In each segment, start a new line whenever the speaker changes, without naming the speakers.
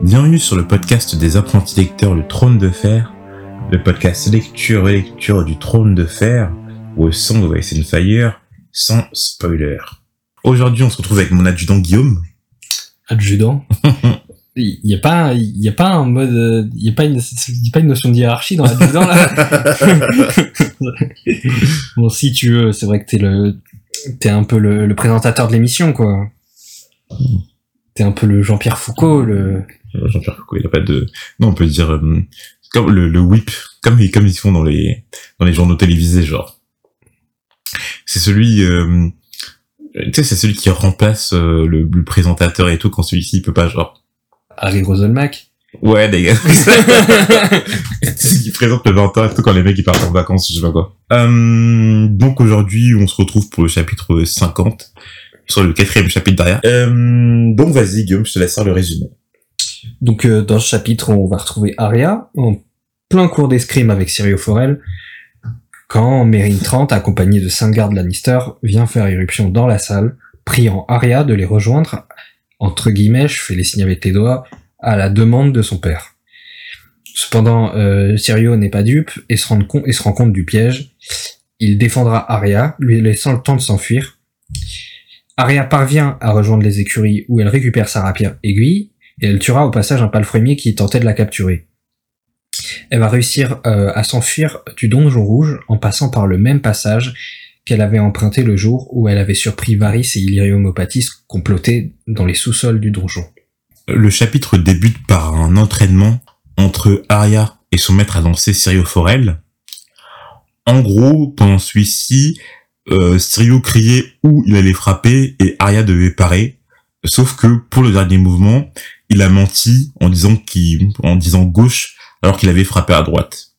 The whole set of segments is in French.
Bienvenue sur le podcast des apprentis lecteurs Le Trône de Fer, le podcast lecture et lecture du Trône de Fer, au son de Ice and Fire, sans spoiler. Aujourd'hui, on se retrouve avec mon adjudant Guillaume.
Adjudant Il n'y a pas, il y a pas un mode, il y a pas une, y a pas une notion de hiérarchie dans l'adjudant là. bon, si tu veux, c'est vrai que t'es le, t'es un peu le, le présentateur de l'émission quoi. T'es un peu le Jean-Pierre Foucault, le.
Jean-Pierre Foucault, il a pas de, non, on peut dire, euh, comme le, le whip, comme, ils- comme ils font dans les, dans les journaux télévisés, genre. C'est celui, euh, tu sais, c'est celui qui remplace euh, le, le présentateur et tout quand celui-ci il peut pas, genre.
Harry Roselmack.
Ouais, des gars. qui présente le 20 ans et tout quand les mecs ils partent en vacances, je sais pas quoi. Euh, donc aujourd'hui, on se retrouve pour le chapitre 50, sur le quatrième chapitre derrière. Euh, donc vas-y Guillaume, je te laisse faire le résumé.
Donc euh, dans ce chapitre, on va retrouver Arya en plein cours d'escrime avec Syrio Forel quand Meryn Trent, accompagnée de cinq gardes Lannister, vient faire irruption dans la salle, priant Arya de les rejoindre, entre guillemets, je fais les signes avec les doigts, à la demande de son père. Cependant, euh, Syrio n'est pas dupe et se, rend compte, et se rend compte du piège. Il défendra Arya, lui laissant le temps de s'enfuir. Arya parvient à rejoindre les écuries où elle récupère sa rapière aiguille, et elle tuera au passage un palefrenier qui tentait de la capturer. Elle va réussir euh, à s'enfuir du donjon rouge en passant par le même passage qu'elle avait emprunté le jour où elle avait surpris Varys et Illyrium Opatis complotés dans les sous-sols du donjon.
Le chapitre débute par un entraînement entre Arya et son maître à lancer Syrio Forel. En gros, pendant celui-ci, euh, Syrio criait où il allait frapper et Arya devait parer. Sauf que pour le dernier mouvement, il a menti en disant qu'il, en disant gauche alors qu'il avait frappé à droite.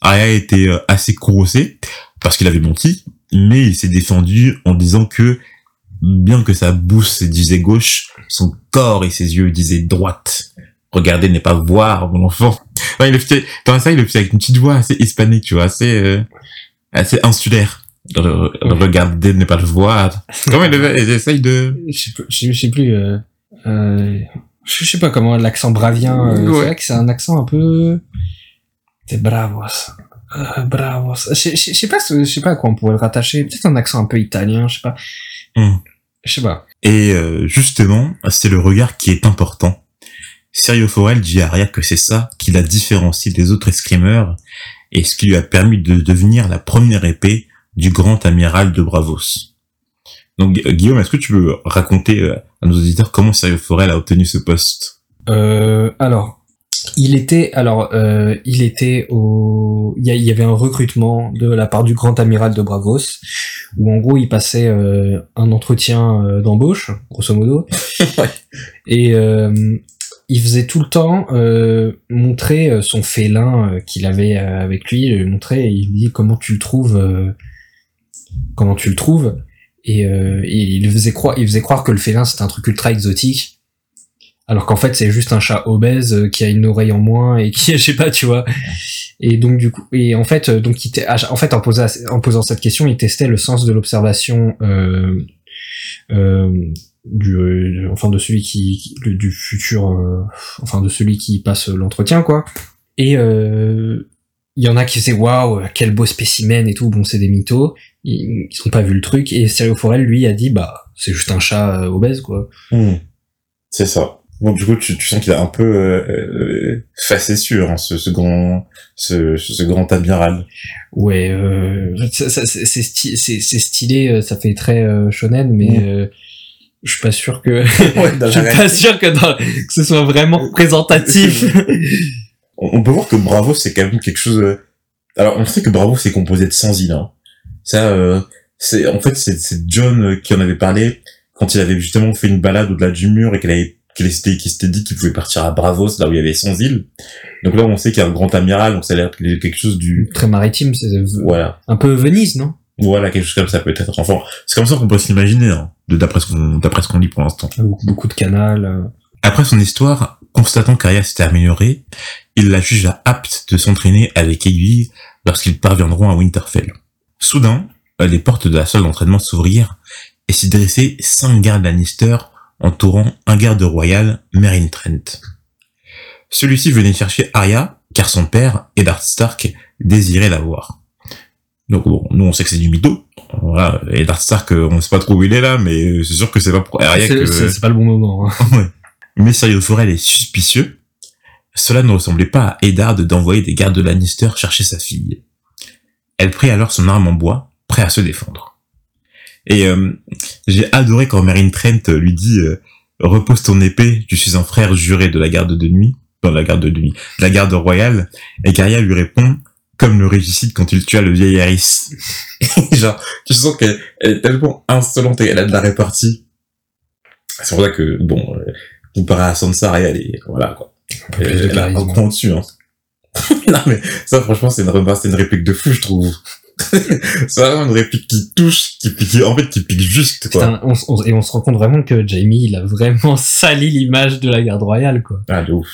Arya était euh, assez courroucé parce qu'il avait menti, mais il s'est défendu en disant que bien que sa bouche disait gauche, son corps et ses yeux disaient droite. Regarder n'est pas voir, mon enfant. Il le fait, dans ça, il le fait avec une petite voix assez hispanique, tu vois, assez, euh, assez insulaire. Le regarder n'est pas le voir. Comment il le Il essaye de...
Je sais plus, je sais plus, euh, euh, je sais pas comment l'accent bravien, euh,
Ouais.
c'est vrai que c'est un accent un peu, c'est bravos, euh, bravos. Je sais- je sais je sais pas, ce- je sais pas à quoi on pourrait le rattacher, peut-être un accent un peu italien, je sais pas.
Hmm.
Je sais pas.
Et euh, justement, c'est le regard qui est important. Sergio Forel dit à Arya que c'est ça qui la différencie des autres escrimeurs et ce qui lui a permis de devenir la première épée du grand amiral de Bravos. Donc Gu- Guillaume, est-ce que tu peux raconter euh, à nos auditeurs comment Sergio Forel a obtenu ce poste?
Euh, alors, il était, alors, euh, il était au, il y, il avait un recrutement de la part du grand amiral de Bravos, où en gros il passait euh, un entretien d'embauche, grosso modo, et il faisait tout le temps montrer son félin qu'il avait avec lui, le montrer, et il lui dit comment tu le trouves, comment tu le trouves, et, euh, et il faisait croire, il faisait croire que le félin c'était un truc ultra exotique. Alors qu'en fait, c'est juste un chat obèse euh, qui a une oreille en moins et qui, je sais pas, tu vois. Et donc du coup, et en fait, euh, donc il te- en fait, en posant, cette question, il testait le sens de l'observation, euh, euh, du, euh, enfin de celui qui, du futur, enfin de celui qui passe l'entretien, quoi. Et il y en a qui disaient waouh, quel beau spécimen et tout. Bon, c'est des mythos. Ils, ils ont pas vu le truc. Et Sergio Forel, lui, a dit bah c'est juste un chat euh, obèse, quoi.
C'est ça. Donc du coup, tu, tu sens qu'il a un peu euh, euh, facétieux, hein, ce, ce grand, ce, ce grand amiral.
Ouais, euh, ça- ça- c'est c'est sti- c'est- c'est stylé, euh, ça fait très euh, shonen, mais
Mm.
euh, je suis pas sûr que
Ouais,
je suis pas sûr que, dans- que ce soit vraiment représentatif.
on peut voir que Bravo c'est quand même quelque chose euh, alors on sait que Bravo c'est composé de 100 îles hein. ça euh, c'est en fait c'est John euh, qui en avait parlé quand il avait justement fait une balade au-delà du mur et qu'il avait qu'il s'était s'était dit qu'il pouvait partir à Bravos là où il y avait 100 îles donc là on sait qu'il y a un grand amiral donc ça a l'air qu'il quelque chose du
très maritime, c'est
voilà
un peu Venise, non?
Voilà quelque chose comme ça peut-être enfin c'est comme ça qu'on peut s'imaginer hein, de d'après ce qu'on d'après ce qu'on lit pour l'instant
beaucoup, beaucoup de canal. euh.
Après son histoire, constatant qu'Arya s'était améliorée, il la jugea apte de s'entraîner avec aiguille lorsqu'ils parviendront à Winterfell. Soudain, les portes de la salle d'entraînement s'ouvrirent et s'y dressaient cinq gardes Lannister entourant un garde royal, Meryn Trent. Celui-ci venait chercher Arya, car son père, Eddard Stark, désirait la voir. Donc bon, nous on sait que c'est du mytho. Voilà, Eddard Stark, euh, on sait pas trop où il est là, mais euh, c'est sûr que c'est pas pour Arya que...
c'est- c'est pas le bon moment. hein.
Ouais. Mais Syrio Forel est suspicieux. Cela ne ressemblait pas à Eddard d'envoyer des gardes de Lannister chercher sa fille. Elle prit alors son arme en bois, prêt à se défendre. Et euh, j'ai adoré quand Meryn Trent lui dit euh, repose ton épée, je suis un frère juré de la garde de nuit, dans la garde de nuit, de la garde royale, et Karya lui répond comme le régicide quand il tua le vieil Harris. Genre, tu sens qu'elle elle est tellement insolente et elle a de la répartie. C'est pour ça que, bon, euh, comparé à Sansa, Arya, elle est, voilà, quoi.
Un peu
Elle a un
charisme.
cran dessus, hein. non, mais ça, franchement, c'est une, c'est une réplique de fou, je trouve. c'est vraiment une réplique qui touche, qui, qui, en fait, qui pique juste, quoi.
Putain, on on- et on se rend compte vraiment que Jamie, il a vraiment sali l'image de la garde royale, quoi.
Ah, de ouf.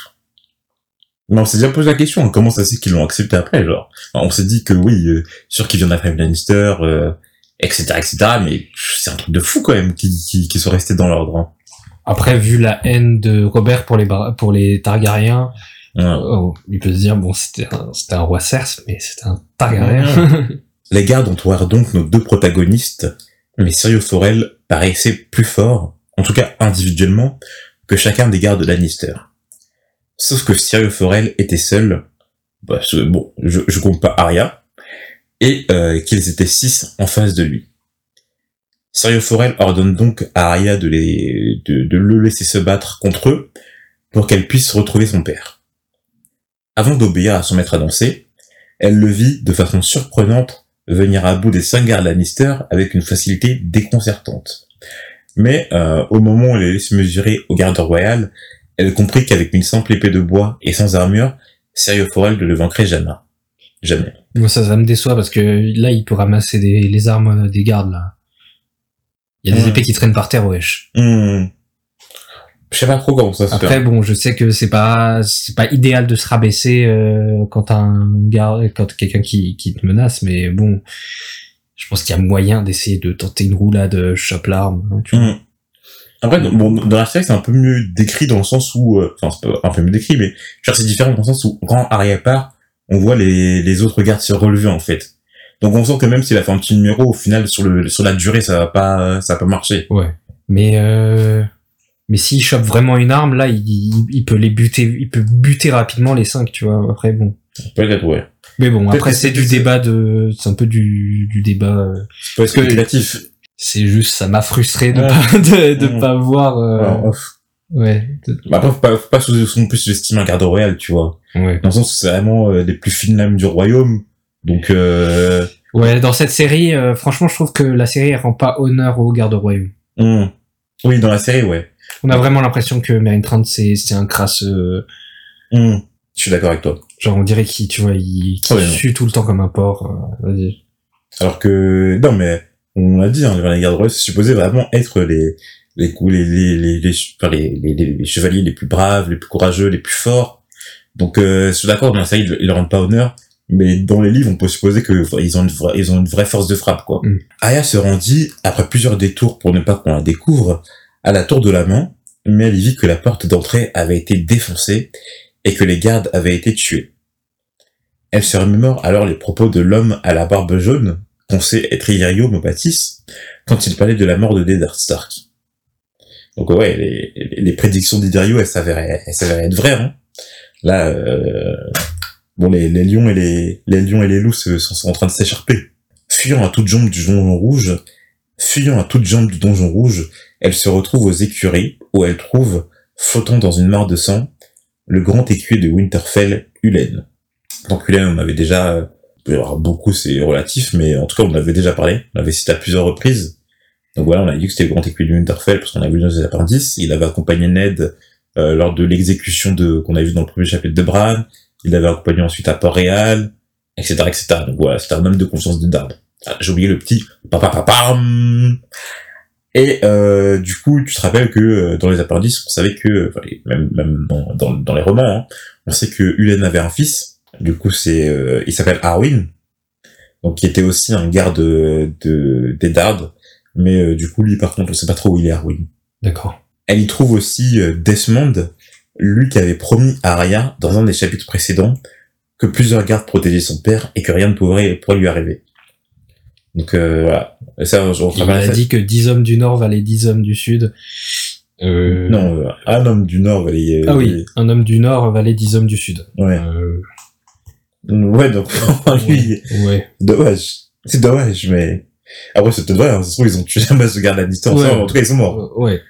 Mais on s'est déjà posé la question, hein, comment ça c'est qu'ils l'ont accepté après, genre? Enfin, on s'est dit que oui, euh, sûr qu'ils viennent après Lannister, euh, etc., etc., mais c'est un truc de fou, quand même, qui, qui, qui sont restés dans l'ordre, hein.
Après, vu la haine de Robert pour les, pour les Targaryens, oh, il peut se dire, bon, c'était un, un roi Cerse, mais c'était un Targaryen.
Les gardes entourèrent donc nos deux protagonistes, mais Syrio Forel paraissait plus fort, en tout cas individuellement, que chacun des gardes de Lannister. Sauf que Syrio Forel était seul, bah, ce- bon, je, je compte pas Arya, et euh, qu'ils étaient six en face de lui. Syrio Forel ordonne donc à Arya de, les, de, de le laisser se battre contre eux pour qu'elle puisse retrouver son père. Avant d'obéir à son maître à danser, elle le vit de façon surprenante venir à bout des cinq gardes Lannister avec une facilité déconcertante. Mais euh, au moment où elle allait se mesurer aux gardes royales, elle comprit qu'avec une simple épée de bois et sans armure, Syrio Forel ne le vaincrait jamais. Jamais.
Moi, ça, ça me déçoit parce que là, il peut ramasser des, les armes des gardes, là. Il y a des
Ouais.
épées qui traînent par terre, wesh.
Hmm. Je sais pas trop comment ça se
Après,
fait.
bon, je sais que c'est pas, c'est pas idéal de se rabaisser euh, quand un garde, quand quelqu'un qui, qui te menace, mais bon, je pense qu'il y a moyen d'essayer de tenter une roulade, euh, chope l'arme. hein, tu vois.
Hmm. Après, dans- bon, dans la série, c'est un peu mieux décrit dans le sens où, euh, enfin, c'est pas un peu mieux décrit, mais genre, c'est différent dans le sens où, quand Arya part, on voit les, les autres gardes se relever, en fait. Donc, on sent que même s'il a fait un petit numéro, au final, sur le, sur la durée, ça va pas, ça va pas marcher.
Ouais. Mais euh, mais s'il chope vraiment une arme, là, il, il, peut les buter, il peut buter rapidement les cinq, tu vois. Après, bon.
Peut-être, ouais.
Mais bon, après
que
c'est du débat de, c'est un peu du, du débat. euh,
C'est pas spéculatif.
C'est juste, ça m'a frustré de
Ouais.
pas, de, de pas voir. euh, ouais. de-
Bah, après, faut pas, faut pas sous- non plus sous-estimer un garde royal, tu vois.
Ouais.
Dans le sens où c'est vraiment euh, les plus fines lames du royaume. Donc, euh,
Ouais, dans cette série, euh, franchement, je trouve que la série elle rend pas honneur au garde royaume.
hmm. oui, dans la série, ouais.
On a vraiment l'impression que Meryn Trant c'est c'est un crasse. euh,
Hmm. Je suis d'accord avec toi.
genre on dirait qu'il tu vois il,
non.
sue tout le temps comme un porc. euh, Vas-y.
Alors que, non, mais, on l'a dit, hein, les gardes royaux, c'est supposé vraiment être les, les, les, les, les, les, enfin, les, les, les- les chevaliers les plus braves, les plus courageux, les plus forts. Donc, euh, je suis d'accord, dans la série, ils, ils leur rendent pas honneur. Mais dans les livres, on peut supposer que ils ont une vraie, ils ont une vraie force de frappe, quoi.
Mm.
Aya se rendit, après plusieurs détours pour ne pas qu'on la découvre, à la tour de la main, mais elle y vit que la porte d'entrée avait été défoncée et que les gardes avaient été tués. Elle se remémore alors les propos de l'homme à la barbe jaune, qu'on sait être Illyrio Mopatis, quand il parlait de la mort de Eddard Stark. Donc ouais, les, prédictions d'Illyrio, elles s'avéraient, elles s'avéraient être vraies. Hein. Là, euh, bon, les, les lions et les, les lions et les loups sont, sont en train de s'écharper. Fuyant à toutes jambes du donjon rouge, fuyant à toutes jambes du donjon rouge, elle se retrouve aux écuries, où elle trouve, flottant dans une mare de sang, le grand écuyer de Winterfell, Ulen. Donc Ulen, on avait déjà, euh, beaucoup c'est relatif, mais en tout cas on avait déjà parlé, on l'avait cité à plusieurs reprises. Donc voilà, on a dit que c'était le grand écuyer de Winterfell, parce qu'on a vu dans les appendices, il avait accompagné Ned euh, lors de l'exécution de qu'on a vu dans le premier chapitre de Bran, il l'avait accompagné ensuite à Port-Réal, etc., etc. Donc voilà, c'était un homme de confiance de Dard. Ah, J'ai oublié le petit papapapam. Et euh, du coup, tu te rappelles que euh, dans les appendices, on savait que, enfin, même, même dans, dans, dans les romans, hein, on sait que Ulen avait un fils. Du coup, c'est, euh, il s'appelle Arwin, donc qui était aussi un garde de de- d'Eddard. Mais euh, du coup, lui, par contre, on sait pas trop où il est Arwin.
D'accord.
Elle y trouve aussi euh, Desmond, lui qui avait promis à Arya, dans un des chapitres précédents, que plusieurs gardes protégeaient son père et que rien ne pourrait, pourrait lui arriver. Donc euh, voilà. Et ça, on
Il
travaille
a dit que 10 hommes du Nord valaient 10 hommes du Sud. Euh,
Non, euh, un homme du Nord, il,
Ah oui, un homme du Nord valait 10 hommes du Sud.
Ouais.
Euh,
Ouais, donc lui,
ouais.
dommage. C'est dommage, mais après c'est peut-être vrai. Hein. Ça se trouve ils ont tué la masse de gardes Lannister.
Ouais.
ensemble. En tout cas, ils sont morts.
Euh, ouais.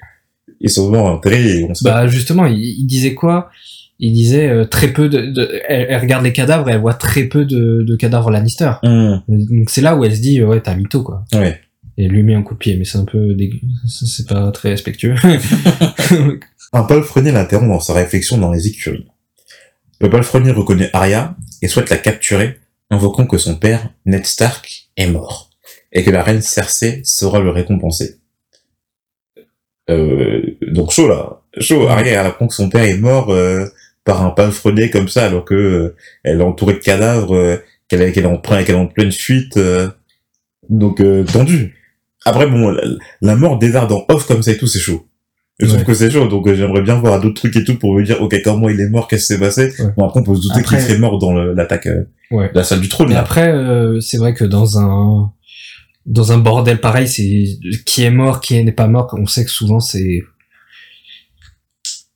Et on sait pas.
Bah justement, il, il disait quoi? Il disait euh, très peu de, de- elle, elle regarde les cadavres et elle voit très peu de, de cadavres Lannister.
Hum,
Donc c'est là où elle se dit ouais t'as mytho quoi.
Ouais.
Et lui met un coup de pied, mais c'est un peu dégueu. C'est pas très respectueux.
Un palefrenier l'interrompt dans sa réflexion dans les écuries. Le palefrenier reconnaît Arya et souhaite la capturer, invoquant que son père, Ned Stark, est mort, et que la reine Cersei saura le récompenser. Euh, donc chaud là, chaud. Arya apprend que son père est mort euh, par un palefrenier comme ça, alors que euh, elle est entourée de cadavres, euh, qu'elle est, qu'elle est en plein, qu'elle est en pleine fuite, euh, donc euh, tendu. Après bon, la, la mort d'Eddard en off comme ça et tout, c'est chaud. Je trouve
Ouais.
que c'est chaud, donc euh, j'aimerais bien voir d'autres trucs et tout pour me dire, ok, comment il est mort, qu'est-ce qui s'est passé.
Ouais.
Bon, après, on peut se douter qu'il serait mort dans l'attaque euh,
ouais.
de la salle du trône.
Mais
là.
après, euh, c'est vrai que dans un dans un bordel pareil, c'est qui est mort, qui n'est pas mort. On sait que souvent c'est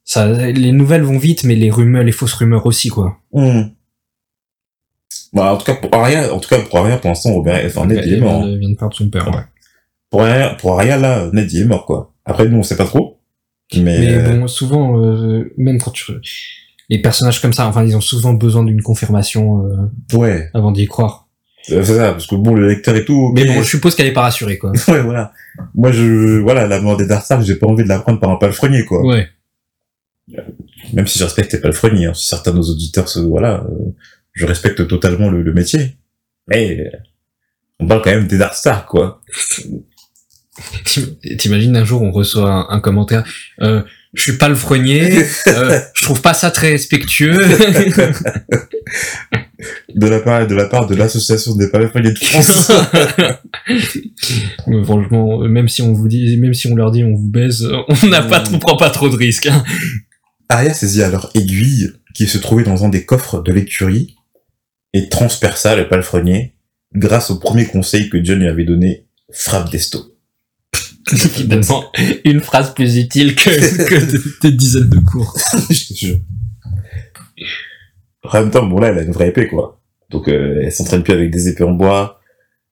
ça. Les nouvelles vont vite, mais les rumeurs, les fausses rumeurs aussi quoi.
Hmm. Bah, en tout cas, pour Arya, en tout cas, pour Arya, pour l'instant, Robert, enfin, Ned, il est mort.
vient
hein.
de- vient de perdre son père. Ouais.
Pour Arya, pour Arya, là, Ned, il est mort, quoi. Après, nous, on sait pas trop. Mais,
Mais bon, souvent, euh, même quand tu les personnages comme ça, enfin, ils ont souvent besoin d'une confirmation euh,
ouais,
avant d'y croire.
C'est ça, parce que bon, le lecteur et tout.
Mais bon, je suppose qu'elle est pas rassurée quoi.
ouais, voilà. Moi, je, voilà, la mort des Stark, j'ai pas envie de la prendre par un palefrenier, quoi.
Ouais.
Même si je respecte les palefreniers, hein. Si certains de nos auditeurs, se, voilà, euh, je respecte totalement le, le métier. Mais, euh, on parle quand même des Dark Star, quoi.
T'im- T'imagines un jour on reçoit un, un commentaire. Euh, je suis pas le frenier. euh, je trouve pas ça très respectueux.
De la part, de la part de l'association des palefreniers de France.
Mais franchement, même si on vous dit, même si on leur dit on vous baise, on n'a pas, on prend pas trop de risques. hein.
Arya saisit alors Aiguille, qui se trouvait dans un des coffres de l'écurie, et transperça le palefrenier, grâce au premier conseil que John lui avait donné, frappe d'esto.
Finalement, une phrase plus utile que, que de- des dizaines de cours.
Je te jure. En même temps, bon là, elle a une vraie épée, quoi. Donc, euh, elle s'entraîne plus avec des épées en bois.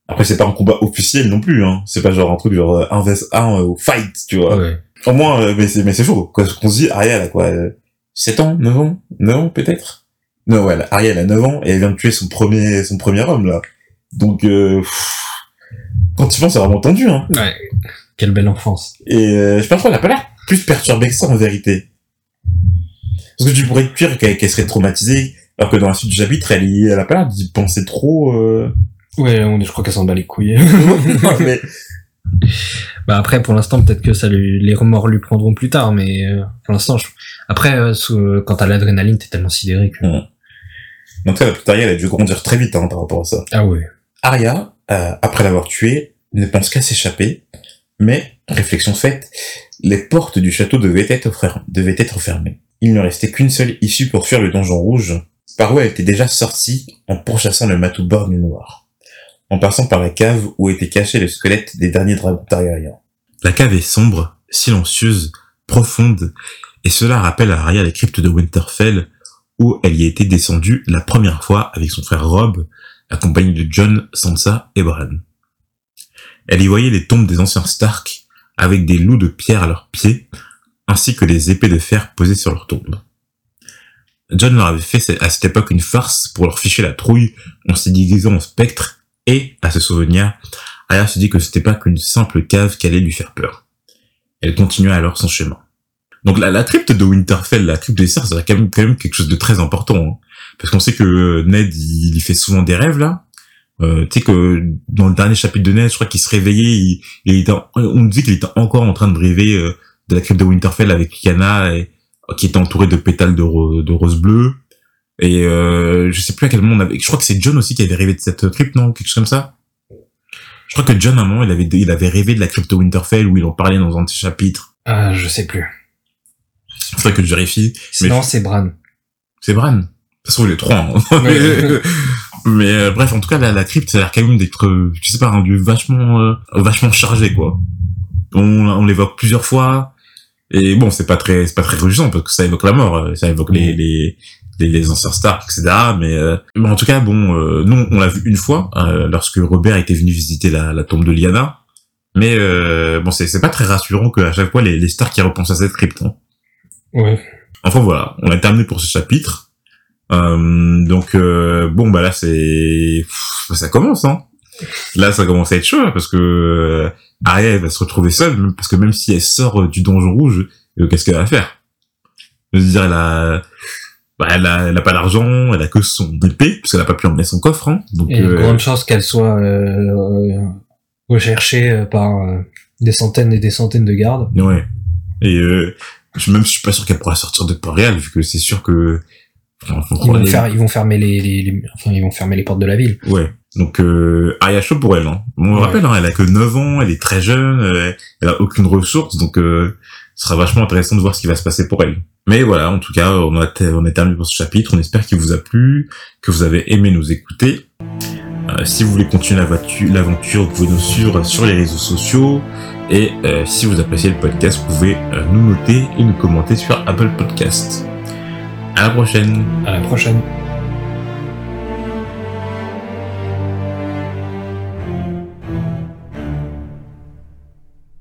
Après, c'est pas un combat officiel non plus, hein. C'est pas genre un truc genre euh, un vs 1 au fight, tu vois.
Ouais.
Au moins, euh, mais c'est, mais c'est chaud. Quoi, ce qu'on se dit, Ariel a quoi, euh, 7 ans, 9 ans? 9 ans, peut-être? Non, ouais, Ariel a 9 ans et elle vient de tuer son premier, son premier homme, là. Donc, euh, pff, quand tu penses, c'est vraiment tendu, hein.
Ouais. Quelle belle enfance.
Et euh, je pense qu'elle a pas l'air plus perturbée que ça en vérité. Parce que tu pourrais te dire qu'elle serait traumatisée, alors que dans la suite du chapitre, elle, y- elle a pas l'air d'y penser trop. Euh...
Ouais, on, je crois qu'elle s'en bat les couilles.
mais
bah après, pour l'instant, peut-être que ça lui, les remords lui prendront plus tard, mais euh, pour l'instant, je... après, euh, sous- quand t'as l'adrénaline, t'es tellement sidéré que.
en tout cas, la petite Arya, elle a dû grandir très vite hein, par rapport à ça.
Ah ouais.
Arya, euh, après l'avoir tué, ne pense qu'à s'échapper, mais, réflexion faite, les portes du château devaient être, devaient être fermées. Il ne restait qu'une seule issue pour fuir le donjon rouge, par où elle était déjà sortie en pourchassant le matou bord du noir, en passant par la cave où était caché le squelette des derniers dragons Targaryen. La cave est sombre, silencieuse, profonde, et cela rappelle à Arya les cryptes de Winterfell, où elle y était descendue la première fois avec son frère Rob, accompagné de John, Sansa et Bran. Elle y voyait les tombes des anciens Stark, avec des loups de pierre à leurs pieds, ainsi que les épées de fer posées sur leurs tombes. John leur avait fait à cette époque une farce pour leur ficher la trouille en se déguisant en spectre, et, à ce souvenir, Arya se dit que c'était pas qu'une simple cave qui allait lui faire peur. Elle continua alors son chemin. Donc la, la crypte de Winterfell, la crypte des cerfs, c'est quand même, quelque chose de très important, hein. parce qu'on sait que Ned, il, il fait souvent des rêves là, euh, tu sais que dans le dernier chapitre de Ned, je crois qu'il se réveillait, il, il était, on nous dit qu'il était encore en train de rêver euh, de la crypte de Winterfell avec Lyanna, et, qui était entourée de pétales de, ro- de rose bleue. Et euh, je sais plus à quel moment on avait. Je crois que c'est John aussi qui avait rêvé de cette crypte, non? Quelque chose comme ça. Je crois que John à un moment il avait il avait rêvé de la crypte de Winterfell où il en parlait dans un de ses chapitres.
Ah, je sais plus.
Faudrait que je vérifie. Mais
Non, c'est Bran.
c'est Bran. De toute façon, il est trois. hein.
Ouais.
Mais euh, bref, en tout cas, la, la crypte, ça a l'air quand même d'être, euh, je sais pas, un lieu vachement, euh, vachement chargé, quoi. On, on l'évoque plusieurs fois. Et bon, c'est pas très, c'est pas très réjouissant parce que ça évoque la mort, euh, ça évoque les, les, les, les anciens stars, etc. Mais, euh, mais en tout cas, bon, euh, nous, on l'a vu une fois euh, lorsque Robert était venu visiter la, la tombe de Lyanna. Mais euh, bon, c'est c'est pas très rassurant qu'à chaque fois les, les stars qui repensent à cette crypte. hein.
Ouais.
Enfin voilà, on a terminé pour ce chapitre. Euh, donc euh, bon bah là c'est Pff, ça commence hein. Là ça commence à être chaud parce que euh, Arya elle va se retrouver seule parce que même si elle sort euh, du donjon rouge, euh, qu'est-ce qu'elle va faire? Je veux dire elle a bah, elle a, elle a pas d'argent, elle a que son épée parce qu'elle a pas pu emmener son coffre hein. Donc
Et une
euh,
grande chance qu'elle soit euh, recherchée par euh, des centaines et des centaines de gardes.
ouais. Et euh, je même je suis pas sûr qu'elle pourra sortir de Port-Réal vu que c'est sûr que
Ils vont, faire, ils vont fermer les, les, les- enfin, ils vont fermer les portes de la ville.
Ouais. Donc euh, Arya chaud pour elle. Hein. On le
Ouais.
rappelle, hein, elle a que 9 ans, elle est très jeune, euh, elle a aucune ressource, donc euh, ce sera vachement intéressant de voir ce qui va se passer pour elle. Mais voilà, en tout cas, on a, on a terminé pour ce chapitre. On espère qu'il vous a plu, que vous avez aimé nous écouter. Euh, si vous voulez continuer l'aventure, l'aventure, vous pouvez nous suivre sur les réseaux sociaux. Et euh, si vous appréciez le podcast, vous pouvez euh, nous noter et nous commenter sur Apple Podcast. À la prochaine
À la prochaine.